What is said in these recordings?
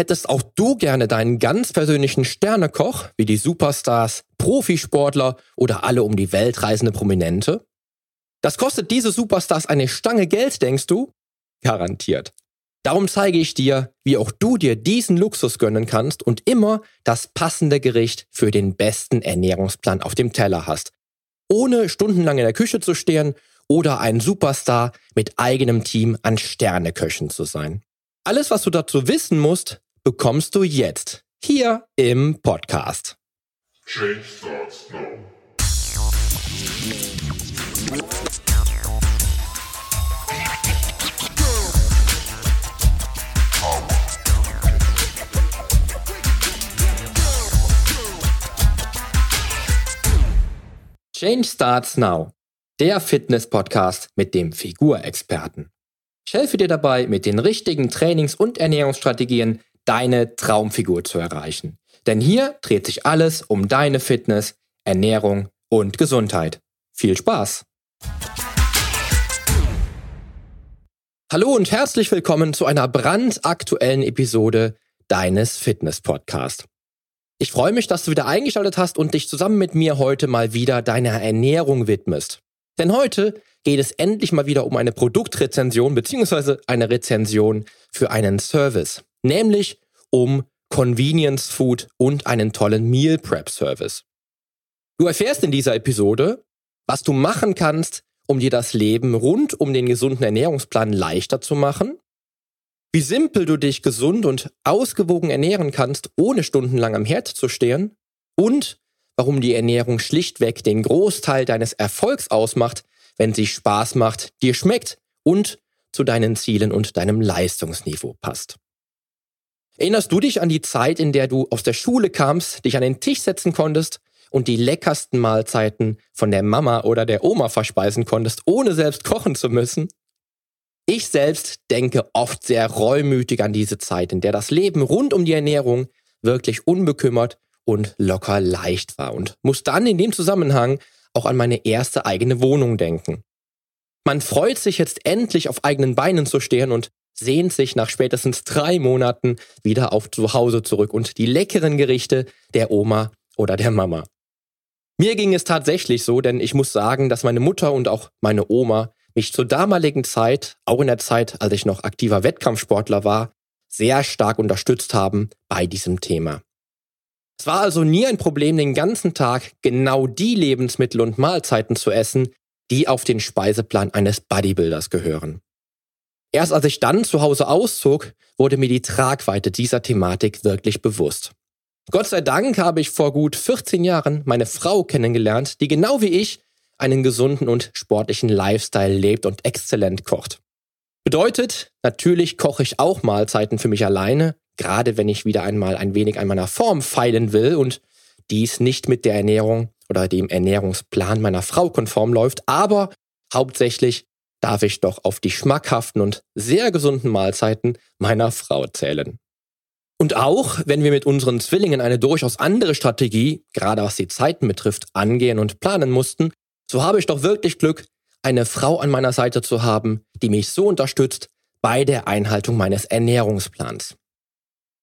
Hättest auch du gerne deinen ganz persönlichen Sternekoch, wie die Superstars, Profisportler oder alle um die Welt reisende Prominente? Das kostet diese Superstars eine Stange Geld, denkst du? Garantiert. Darum zeige ich dir, wie auch du dir diesen Luxus gönnen kannst und immer das passende Gericht für den besten Ernährungsplan auf dem Teller hast, ohne stundenlang in der Küche zu stehen oder ein Superstar mit eigenem Team an Sterneköchen zu sein. Alles, was du dazu wissen musst, bekommst du jetzt hier im Podcast. Change starts now. Change Starts Now, der Fitness-Podcast mit dem Figurexperten. Ich helfe dir dabei, mit den richtigen Trainings- und Ernährungsstrategien deine Traumfigur zu erreichen. Denn hier dreht sich alles um deine Fitness, Ernährung und Gesundheit. Viel Spaß! Hallo und herzlich willkommen zu einer brandaktuellen Episode deines Fitness-Podcasts. Ich freue mich, dass du wieder eingeschaltet hast und dich zusammen mit mir heute mal wieder deiner Ernährung widmest. Denn heute geht es endlich mal wieder um eine Produktrezension bzw. eine Rezension für einen Service, nämlich um Convenience Food und einen tollen Meal Prep Service. Du erfährst in dieser Episode, was du machen kannst, um dir das Leben rund um den gesunden Ernährungsplan leichter zu machen, wie simpel du dich gesund und ausgewogen ernähren kannst, ohne stundenlang am Herd zu stehen und warum die Ernährung schlichtweg den Großteil deines Erfolgs ausmacht, wenn sie Spaß macht, dir schmeckt und zu deinen Zielen und deinem Leistungsniveau passt. Erinnerst du dich an die Zeit, in der du aus der Schule kamst, dich an den Tisch setzen konntest und die leckersten Mahlzeiten von der Mama oder der Oma verspeisen konntest, ohne selbst kochen zu müssen? Ich selbst denke oft sehr reumütig an diese Zeit, in der das Leben rund um die Ernährung wirklich unbekümmert und locker leicht war und muss dann in dem Zusammenhang auch an meine erste eigene Wohnung denken. Man freut sich jetzt endlich auf eigenen Beinen zu stehen und sehnt sich nach spätestens drei Monaten wieder auf Zuhause zurück und die leckeren Gerichte der Oma oder der Mama. Mir ging es tatsächlich so, denn ich muss sagen, dass meine Mutter und auch meine Oma mich zur damaligen Zeit, auch in der Zeit, als ich noch aktiver Wettkampfsportler war, sehr stark unterstützt haben bei diesem Thema. Es war also nie ein Problem, den ganzen Tag genau die Lebensmittel und Mahlzeiten zu essen, die auf den Speiseplan eines Bodybuilders gehören. Erst als ich dann zu Hause auszog, wurde mir die Tragweite dieser Thematik wirklich bewusst. Gott sei Dank habe ich vor gut 14 Jahren meine Frau kennengelernt, die genau wie ich einen gesunden und sportlichen Lifestyle lebt und exzellent kocht. Bedeutet, natürlich koche ich auch Mahlzeiten für mich alleine, gerade wenn ich wieder einmal ein wenig an meiner Form feilen will und dies nicht mit der Ernährung oder dem Ernährungsplan meiner Frau konform läuft, aber hauptsächlich darf ich doch auf die schmackhaften und sehr gesunden Mahlzeiten meiner Frau zählen. Und auch, wenn wir mit unseren Zwillingen eine durchaus andere Strategie, gerade was die Zeiten betrifft, angehen und planen mussten, so habe ich doch wirklich Glück, eine Frau an meiner Seite zu haben, die mich so unterstützt bei der Einhaltung meines Ernährungsplans.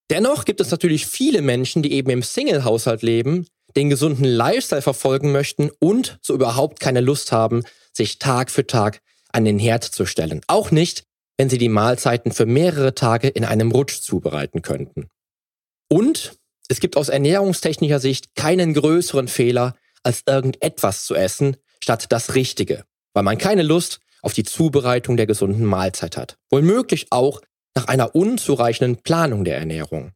Dennoch gibt es natürlich viele Menschen, die eben im Single-Haushalt leben, den gesunden Lifestyle verfolgen möchten und so überhaupt keine Lust haben, sich Tag für Tag an den Herd zu stellen. Auch nicht, wenn sie die Mahlzeiten für mehrere Tage in einem Rutsch zubereiten könnten. Und es gibt aus ernährungstechnischer Sicht keinen größeren Fehler, als irgendetwas zu essen, statt das Richtige, weil man keine Lust auf die Zubereitung der gesunden Mahlzeit hat. Womöglich auch nach einer unzureichenden Planung der Ernährung.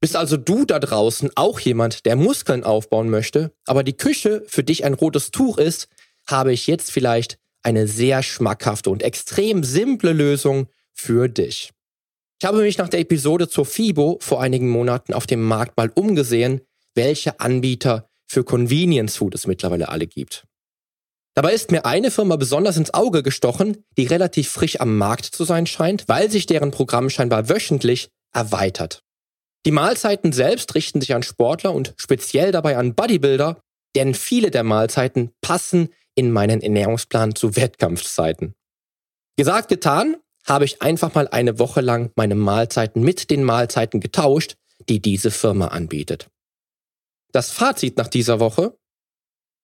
Bist also du da draußen auch jemand, der Muskeln aufbauen möchte, aber die Küche für dich ein rotes Tuch ist, habe ich jetzt vielleicht eine sehr schmackhafte und extrem simple Lösung für dich. Ich habe mich nach der Episode zur FIBO vor einigen Monaten auf dem Markt mal umgesehen, welche Anbieter für Convenience Food es mittlerweile alle gibt. Dabei ist mir eine Firma besonders ins Auge gestochen, die relativ frisch am Markt zu sein scheint, weil sich deren Programm scheinbar wöchentlich erweitert. Die Mahlzeiten selbst richten sich an Sportler und speziell dabei an Bodybuilder, denn viele der Mahlzeiten passen in meinen Ernährungsplan zu Wettkampfzeiten. Gesagt, getan, habe ich einfach mal eine Woche lang meine Mahlzeiten mit den Mahlzeiten getauscht, die diese Firma anbietet. Das Fazit nach dieser Woche?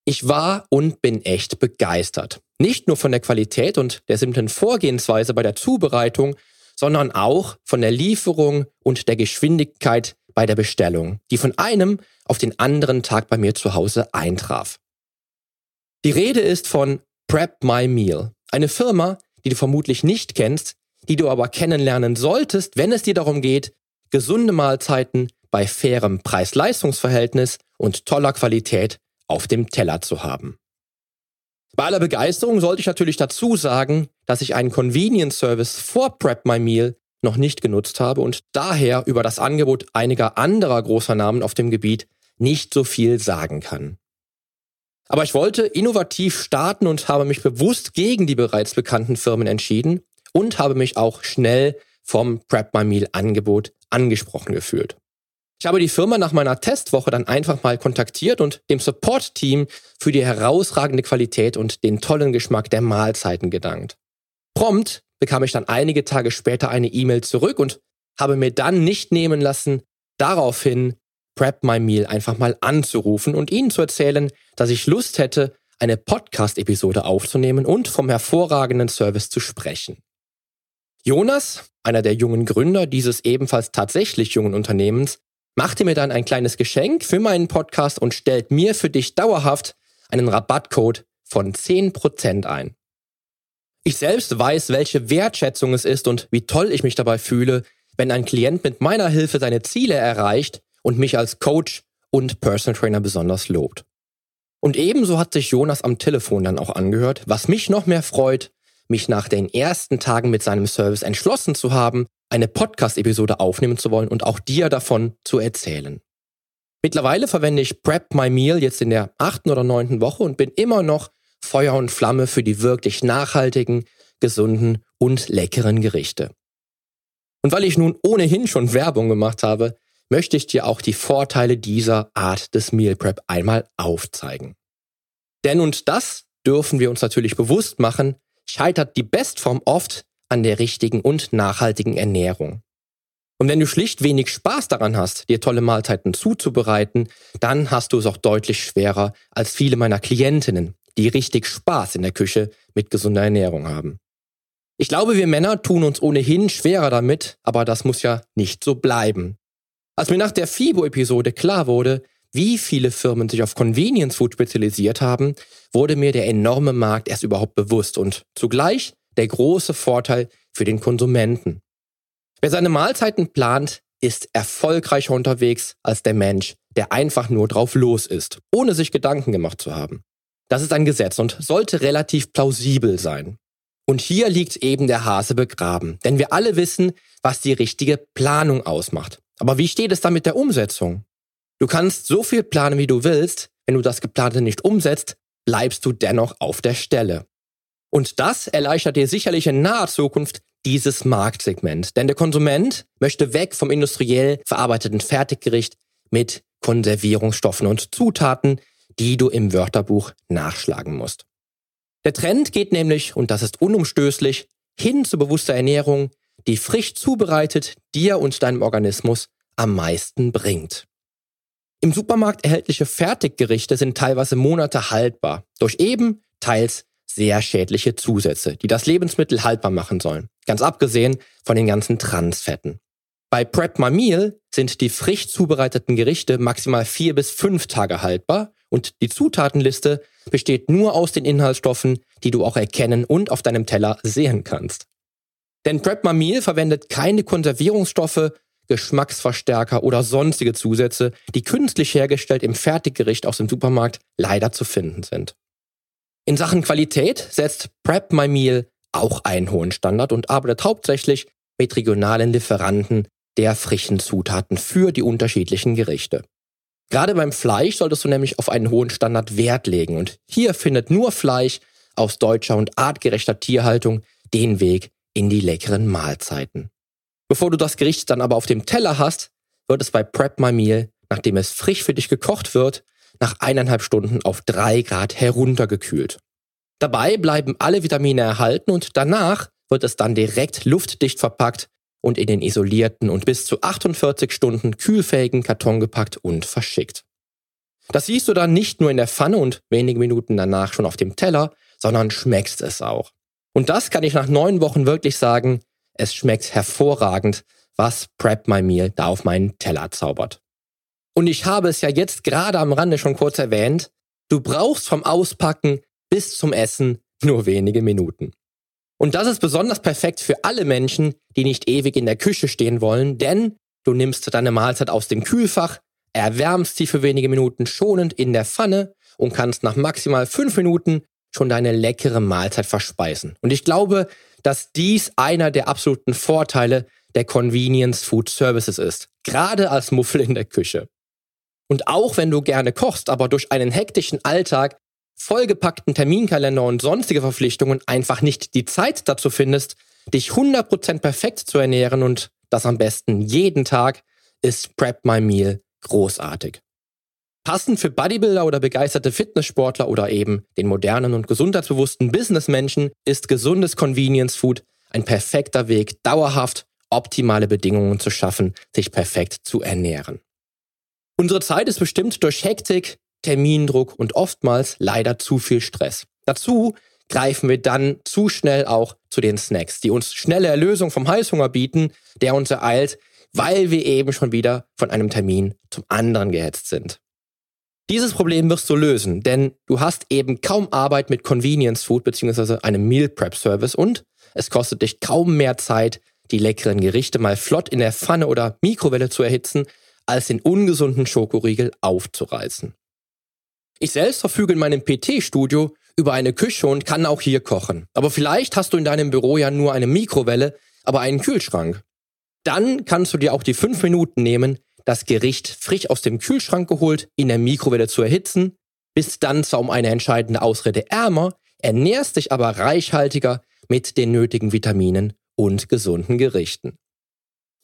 Ich war und bin echt begeistert. Nicht nur von der Qualität und der simplen Vorgehensweise bei der Zubereitung, sondern auch von der Lieferung und der Geschwindigkeit bei der Bestellung, die von einem auf den anderen Tag bei mir zu Hause eintraf. Die Rede ist von Prep My Meal, eine Firma, die du vermutlich nicht kennst, die du aber kennenlernen solltest, wenn es dir darum geht, gesunde Mahlzeiten bei fairem Preis-Leistungs-Verhältnis und toller Qualität auf dem Teller zu haben. Bei aller Begeisterung sollte ich natürlich dazu sagen, dass ich einen Convenience Service vor Prep My Meal noch nicht genutzt habe und daher über das Angebot einiger anderer großer Namen auf dem Gebiet nicht so viel sagen kann. Aber ich wollte innovativ starten und habe mich bewusst gegen die bereits bekannten Firmen entschieden und habe mich auch schnell vom Prep My Meal Angebot angesprochen gefühlt. Ich habe die Firma nach meiner Testwoche dann einfach mal kontaktiert und dem Support-Team für die herausragende Qualität und den tollen Geschmack der Mahlzeiten gedankt. Prompt bekam ich dann einige Tage später eine E-Mail zurück und habe mir dann nicht nehmen lassen, daraufhin Prep My Meal einfach mal anzurufen und ihnen zu erzählen, dass ich Lust hätte, eine Podcast-Episode aufzunehmen und vom hervorragenden Service zu sprechen. Jonas, einer der jungen Gründer dieses ebenfalls tatsächlich jungen Unternehmens, machte mir dann ein kleines Geschenk für meinen Podcast und stellt mir für dich dauerhaft einen Rabattcode von 10% ein. Ich selbst weiß, welche Wertschätzung es ist und wie toll ich mich dabei fühle, wenn ein Klient mit meiner Hilfe seine Ziele erreicht und mich als Coach und Personal Trainer besonders lobt. Und ebenso hat sich Jonas am Telefon dann auch angehört, was mich noch mehr freut, mich nach den ersten Tagen mit seinem Service entschlossen zu haben, eine Podcast-Episode aufnehmen zu wollen und auch dir davon zu erzählen. Mittlerweile verwende ich Prep My Meal jetzt in der achten oder neunten Woche und bin immer noch Feuer und Flamme für die wirklich nachhaltigen, gesunden und leckeren Gerichte. Und weil ich nun ohnehin schon Werbung gemacht habe, möchte ich dir auch die Vorteile dieser Art des Meal Prep einmal aufzeigen. Denn und das dürfen wir uns natürlich bewusst machen, scheitert die Bestform oft an der richtigen und nachhaltigen Ernährung. Und wenn du schlicht wenig Spaß daran hast, dir tolle Mahlzeiten zuzubereiten, dann hast du es auch deutlich schwerer als viele meiner Klientinnen, die richtig Spaß in der Küche mit gesunder Ernährung haben. Ich glaube, wir Männer tun uns ohnehin schwerer damit, aber das muss ja nicht so bleiben. Als mir nach der FIBO-Episode klar wurde, wie viele Firmen sich auf Convenience Food spezialisiert haben, wurde mir der enorme Markt erst überhaupt bewusst und zugleich der große Vorteil für den Konsumenten. Wer seine Mahlzeiten plant, ist erfolgreicher unterwegs als der Mensch, der einfach nur drauf los ist, ohne sich Gedanken gemacht zu haben. Das ist ein Gesetz und sollte relativ plausibel sein. Und hier liegt eben der Hase begraben, denn wir alle wissen, was die richtige Planung ausmacht. Aber wie steht es da mit der Umsetzung? Du kannst so viel planen, wie du willst, wenn du das Geplante nicht umsetzt, bleibst du dennoch auf der Stelle. Und das erleichtert dir sicherlich in naher Zukunft dieses Marktsegment, denn der Konsument möchte weg vom industriell verarbeiteten Fertiggericht mit Konservierungsstoffen und Zutaten, die du im Wörterbuch nachschlagen musst. Der Trend geht nämlich, und das ist unumstößlich, hin zu bewusster Ernährung, die frisch zubereitet dir und deinem Organismus am meisten bringt. Im Supermarkt erhältliche Fertiggerichte sind teilweise Monate haltbar, durch eben teils sehr schädliche Zusätze, die das Lebensmittel haltbar machen sollen, ganz abgesehen von den ganzen Transfetten. Bei Prep My Meal sind die frisch zubereiteten Gerichte maximal vier bis fünf Tage haltbar und die Zutatenliste besteht nur aus den Inhaltsstoffen, die du auch erkennen und auf deinem Teller sehen kannst. Denn Prep My Meal verwendet keine Konservierungsstoffe, Geschmacksverstärker oder sonstige Zusätze, die künstlich hergestellt im Fertiggericht aus dem Supermarkt leider zu finden sind. In Sachen Qualität setzt Prep My Meal auch einen hohen Standard und arbeitet hauptsächlich mit regionalen Lieferanten der frischen Zutaten für die unterschiedlichen Gerichte. Gerade beim Fleisch solltest du nämlich auf einen hohen Standard Wert legen und hier findet nur Fleisch aus deutscher und artgerechter Tierhaltung den Weg in die leckeren Mahlzeiten. Bevor du das Gericht dann aber auf dem Teller hast, wird es bei Prep My Meal, nachdem es frisch für dich gekocht wird, nach eineinhalb Stunden auf drei Grad heruntergekühlt. Dabei bleiben alle Vitamine erhalten und danach wird es dann direkt luftdicht verpackt und in den isolierten und bis zu 48 Stunden kühlfähigen Karton gepackt und verschickt. Das siehst du dann nicht nur in der Pfanne und wenige Minuten danach schon auf dem Teller, sondern schmeckst es auch. Und das kann ich nach neun Wochen wirklich sagen, es schmeckt hervorragend, was Prep My Meal da auf meinen Teller zaubert. Und ich habe es ja jetzt gerade am Rande schon kurz erwähnt, du brauchst vom Auspacken bis zum Essen nur wenige Minuten. Und das ist besonders perfekt für alle Menschen, die nicht ewig in der Küche stehen wollen, denn du nimmst deine Mahlzeit aus dem Kühlfach, erwärmst sie für wenige Minuten schonend in der Pfanne und kannst nach maximal fünf Minuten schon deine leckere Mahlzeit verspeisen. Und ich glaube, dass dies einer der absoluten Vorteile der Convenience Food Services ist, gerade als Muffel in der Küche. Und auch wenn du gerne kochst, aber durch einen hektischen Alltag, vollgepackten Terminkalender und sonstige Verpflichtungen einfach nicht die Zeit dazu findest, dich 100% perfekt zu ernähren und das am besten jeden Tag, ist Prep My Meal großartig. Passend für Bodybuilder oder begeisterte Fitnesssportler oder eben den modernen und gesundheitsbewussten Businessmenschen ist gesundes Convenience Food ein perfekter Weg, dauerhaft optimale Bedingungen zu schaffen, sich perfekt zu ernähren. Unsere Zeit ist bestimmt durch Hektik, Termindruck und oftmals leider zu viel Stress. Dazu greifen wir dann zu schnell auch zu den Snacks, die uns schnelle Erlösung vom Heißhunger bieten, der uns ereilt, weil wir eben schon wieder von einem Termin zum anderen gehetzt sind. Dieses Problem wirst du lösen, denn du hast eben kaum Arbeit mit Convenience Food bzw. einem Meal Prep Service und es kostet dich kaum mehr Zeit, die leckeren Gerichte mal flott in der Pfanne oder Mikrowelle zu erhitzen, als den ungesunden Schokoriegel aufzureißen. Ich selbst verfüge in meinem PT-Studio über eine Küche und kann auch hier kochen. Aber vielleicht hast du in deinem Büro ja nur eine Mikrowelle, aber einen Kühlschrank. Dann kannst du dir auch die fünf Minuten nehmen, das Gericht frisch aus dem Kühlschrank geholt in der Mikrowelle zu erhitzen, bist dann zwar um eine entscheidende Ausrede ärmer, ernährst dich aber reichhaltiger mit den nötigen Vitaminen und gesunden Gerichten.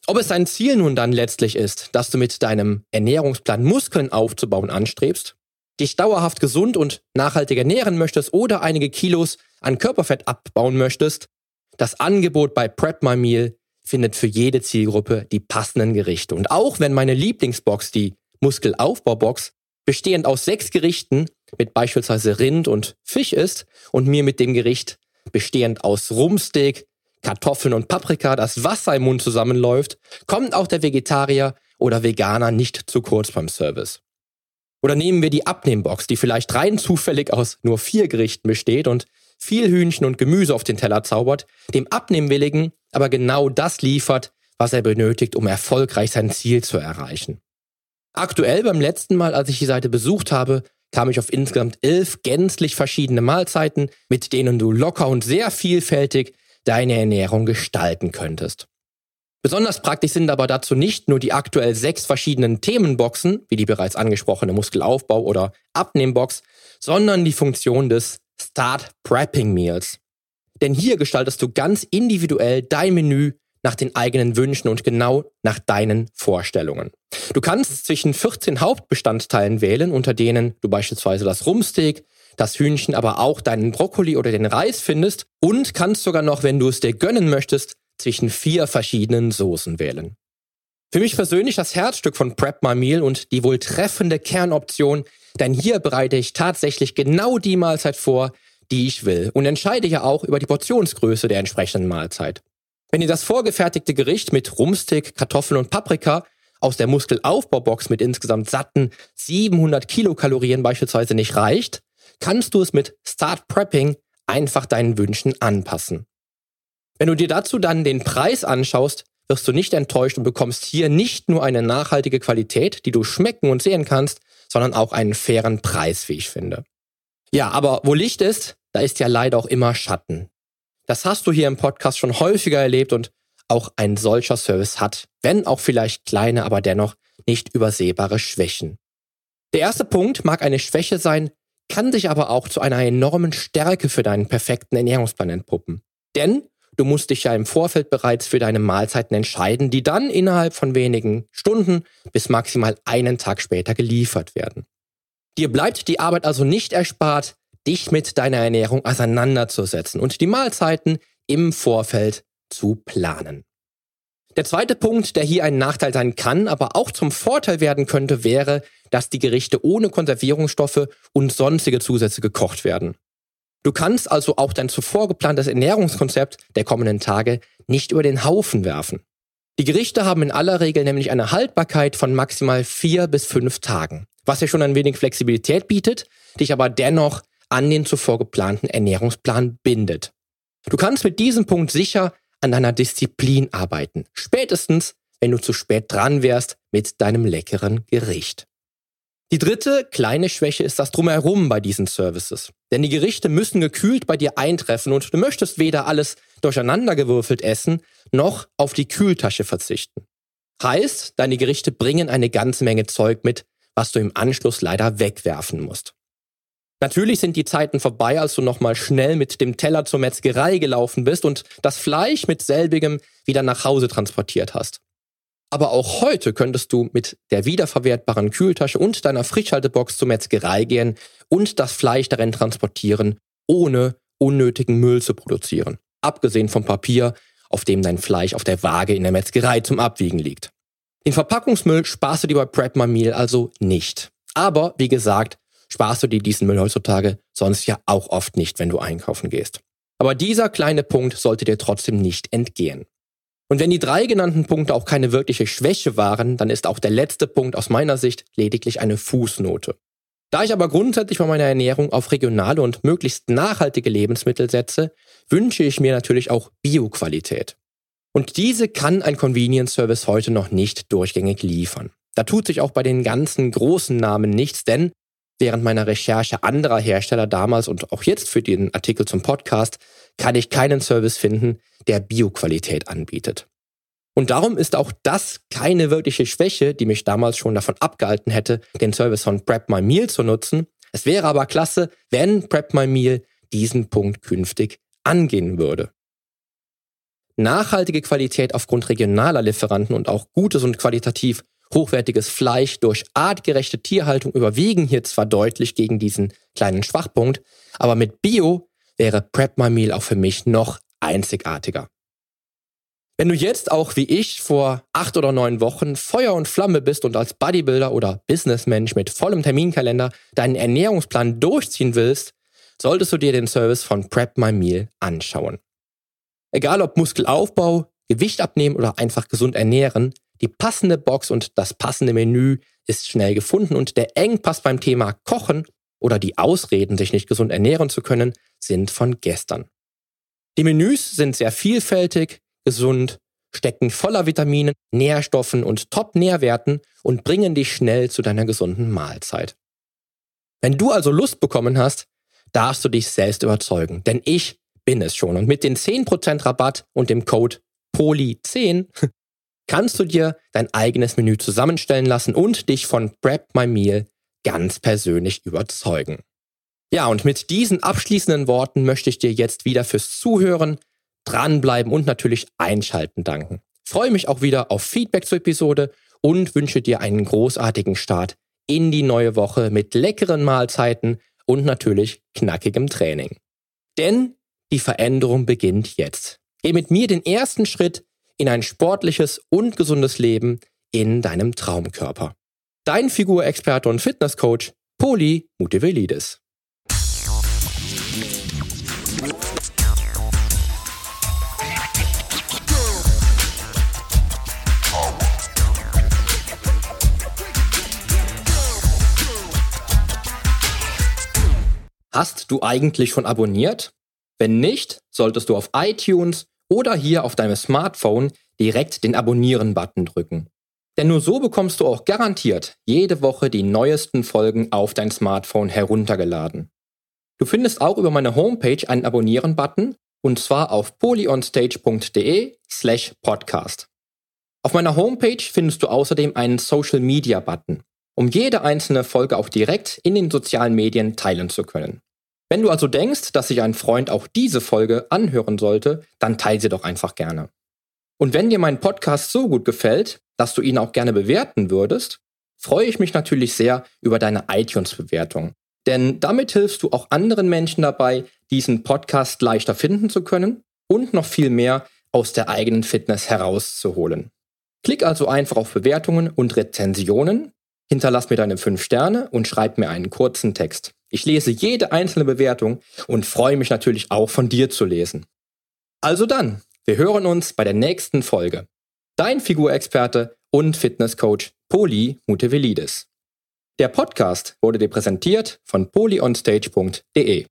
Ob es dein Ziel nun dann letztlich ist, dass du mit deinem Ernährungsplan Muskeln aufzubauen anstrebst, dich dauerhaft gesund und nachhaltig ernähren möchtest oder einige Kilos an Körperfett abbauen möchtest, das Angebot bei Prep My Meal findet für jede Zielgruppe die passenden Gerichte. Und auch wenn meine Lieblingsbox, die Muskelaufbaubox, bestehend aus sechs Gerichten mit beispielsweise Rind und Fisch ist und mir mit dem Gericht bestehend aus Rumsteak, Kartoffeln und Paprika das Wasser im Mund zusammenläuft, kommt auch der Vegetarier oder Veganer nicht zu kurz beim Service. Oder nehmen wir die Abnehmbox, die vielleicht rein zufällig aus nur vier Gerichten besteht und viel Hühnchen und Gemüse auf den Teller zaubert, dem Abnehmwilligen aber genau das liefert, was er benötigt, um erfolgreich sein Ziel zu erreichen. Aktuell beim letzten Mal, als ich die Seite besucht habe, kam ich auf insgesamt elf gänzlich verschiedene Mahlzeiten, mit denen du locker und sehr vielfältig deine Ernährung gestalten könntest. Besonders praktisch sind aber dazu nicht nur die aktuell sechs verschiedenen Themenboxen, wie die bereits angesprochene Muskelaufbau- oder Abnehmbox, sondern die Funktion des Start Prepping Meals. Denn hier gestaltest du ganz individuell dein Menü nach den eigenen Wünschen und genau nach deinen Vorstellungen. Du kannst zwischen 14 Hauptbestandteilen wählen, unter denen du beispielsweise das Rumsteak, das Hühnchen, aber auch deinen Brokkoli oder den Reis findest und kannst sogar noch, wenn du es dir gönnen möchtest, zwischen vier verschiedenen Soßen wählen. Für mich persönlich das Herzstück von Prep My Meal und die wohl treffende Kernoption, denn hier bereite ich tatsächlich genau die Mahlzeit vor, die ich will und entscheide ja auch über die Portionsgröße der entsprechenden Mahlzeit. Wenn dir das vorgefertigte Gericht mit Rumstick, Kartoffeln und Paprika aus der Muskelaufbaubox mit insgesamt satten 700 Kilokalorien beispielsweise nicht reicht, kannst du es mit Start Prepping einfach deinen Wünschen anpassen. Wenn du dir dazu dann den Preis anschaust, wirst du nicht enttäuscht und bekommst hier nicht nur eine nachhaltige Qualität, die du schmecken und sehen kannst, sondern auch einen fairen Preis, wie ich finde. Ja, aber wo Licht ist, da ist ja leider auch immer Schatten. Das hast du hier im Podcast schon häufiger erlebt und auch ein solcher Service hat, wenn auch vielleicht kleine, aber dennoch nicht übersehbare Schwächen. Der erste Punkt mag eine Schwäche sein, kann sich aber auch zu einer enormen Stärke für deinen perfekten Ernährungsplan entpuppen. Denn du musst dich ja im Vorfeld bereits für deine Mahlzeiten entscheiden, die dann innerhalb von wenigen Stunden bis maximal einen Tag später geliefert werden. Dir bleibt die Arbeit also nicht erspart, dich mit deiner Ernährung auseinanderzusetzen und die Mahlzeiten im Vorfeld zu planen. Der zweite Punkt, der hier ein Nachteil sein kann, aber auch zum Vorteil werden könnte, wäre, dass die Gerichte ohne Konservierungsstoffe und sonstige Zusätze gekocht werden. Du kannst also auch dein zuvor geplantes Ernährungskonzept der kommenden Tage nicht über den Haufen werfen. Die Gerichte haben in aller Regel nämlich eine Haltbarkeit von maximal vier bis fünf Tagen, was ja schon ein wenig Flexibilität bietet, dich aber dennoch an den zuvor geplanten Ernährungsplan bindet. Du kannst mit diesem Punkt sicher an deiner Disziplin arbeiten. Spätestens, wenn du zu spät dran wärst mit deinem leckeren Gericht. Die dritte kleine Schwäche ist das Drumherum bei diesen Services. Denn die Gerichte müssen gekühlt bei dir eintreffen und du möchtest weder alles durcheinandergewürfelt essen, noch auf die Kühltasche verzichten. Heißt, deine Gerichte bringen eine ganze Menge Zeug mit, was du im Anschluss leider wegwerfen musst. Natürlich sind die Zeiten vorbei, als du nochmal schnell mit dem Teller zur Metzgerei gelaufen bist und das Fleisch mit selbigem wieder nach Hause transportiert hast. Aber auch heute könntest du mit der wiederverwertbaren Kühltasche und deiner Frischhaltebox zur Metzgerei gehen und das Fleisch darin transportieren, ohne unnötigen Müll zu produzieren. Abgesehen vom Papier, auf dem dein Fleisch auf der Waage in der Metzgerei zum Abwiegen liegt. Den Verpackungsmüll sparst du dir bei Prep My Meal also nicht. Aber, wie gesagt, sparst du dir diesen Müll heutzutage sonst ja auch oft nicht, wenn du einkaufen gehst. Aber dieser kleine Punkt sollte dir trotzdem nicht entgehen. Und wenn die drei genannten Punkte auch keine wirkliche Schwäche waren, dann ist auch der letzte Punkt aus meiner Sicht lediglich eine Fußnote. Da ich aber grundsätzlich bei meiner Ernährung auf regionale und möglichst nachhaltige Lebensmittel setze, wünsche ich mir natürlich auch Bioqualität. Und diese kann ein Convenience Service heute noch nicht durchgängig liefern. Da tut sich auch bei den ganzen großen Namen nichts, denn während meiner Recherche anderer Hersteller damals und auch jetzt für den Artikel zum Podcast kann ich keinen Service finden, der Bioqualität anbietet. Und darum ist auch das keine wirkliche Schwäche, die mich damals schon davon abgehalten hätte, den Service von Prep My Meal zu nutzen. Es wäre aber klasse, wenn Prep My Meal diesen Punkt künftig angehen würde. Nachhaltige Qualität aufgrund regionaler Lieferanten und auch gutes und qualitativ hochwertiges Fleisch durch artgerechte Tierhaltung überwiegen hier zwar deutlich gegen diesen kleinen Schwachpunkt, aber mit Bio wäre Prep My Meal auch für mich noch einzigartiger. Wenn du jetzt auch wie ich vor acht oder neun Wochen Feuer und Flamme bist und als Bodybuilder oder Businessmensch mit vollem Terminkalender deinen Ernährungsplan durchziehen willst, solltest du dir den Service von Prep My Meal anschauen. Egal ob Muskelaufbau, Gewicht abnehmen oder einfach gesund ernähren, die passende Box und das passende Menü ist schnell gefunden und der Engpass beim Thema Kochen oder die Ausreden, sich nicht gesund ernähren zu können, sind von gestern. Die Menüs sind sehr vielfältig, gesund, stecken voller Vitaminen, Nährstoffen und Top-Nährwerten und bringen dich schnell zu deiner gesunden Mahlzeit. Wenn du also Lust bekommen hast, darfst du dich selbst überzeugen, denn ich bin es schon und mit den 10% Rabatt und dem Code POLI10 kannst du dir dein eigenes Menü zusammenstellen lassen und dich von Prep My Meal ganz persönlich überzeugen. Ja, und mit diesen abschließenden Worten möchte ich dir jetzt wieder fürs Zuhören, dranbleiben und natürlich einschalten danken. freue mich auch wieder auf Feedback zur Episode und wünsche dir einen großartigen Start in die neue Woche mit leckeren Mahlzeiten und natürlich knackigem Training. Denn die Veränderung beginnt jetzt. Geh mit mir den ersten Schritt in ein sportliches und gesundes Leben in deinem Traumkörper. Dein Figurexperte und Fitnesscoach Poli Mutevelidis. Hast du eigentlich schon abonniert? Wenn nicht, solltest du auf iTunes oder hier auf deinem Smartphone direkt den Abonnieren-Button drücken. Denn nur so bekommst du auch garantiert jede Woche die neuesten Folgen auf dein Smartphone heruntergeladen. Du findest auch über meine Homepage einen Abonnieren-Button und zwar auf polyonstage.de slash podcast. Auf meiner Homepage findest du außerdem einen Social Media Button, um jede einzelne Folge auch direkt in den sozialen Medien teilen zu können. Wenn du also denkst, dass sich ein Freund auch diese Folge anhören sollte, dann teile sie doch einfach gerne. Und wenn dir mein Podcast so gut gefällt, dass du ihn auch gerne bewerten würdest, freue ich mich natürlich sehr über deine iTunes-Bewertung. Denn damit hilfst du auch anderen Menschen dabei, diesen Podcast leichter finden zu können und noch viel mehr aus der eigenen Fitness herauszuholen. Klick also einfach auf Bewertungen und Rezensionen, hinterlass mir deine 5 Sterne und schreib mir einen kurzen Text. Ich lese jede einzelne Bewertung und freue mich natürlich auch von dir zu lesen. Also dann, wir hören uns bei der nächsten Folge. Dein Figurexperte und Fitnesscoach Poli Mutevelidis. Der Podcast wurde dir präsentiert von polyonstage.de.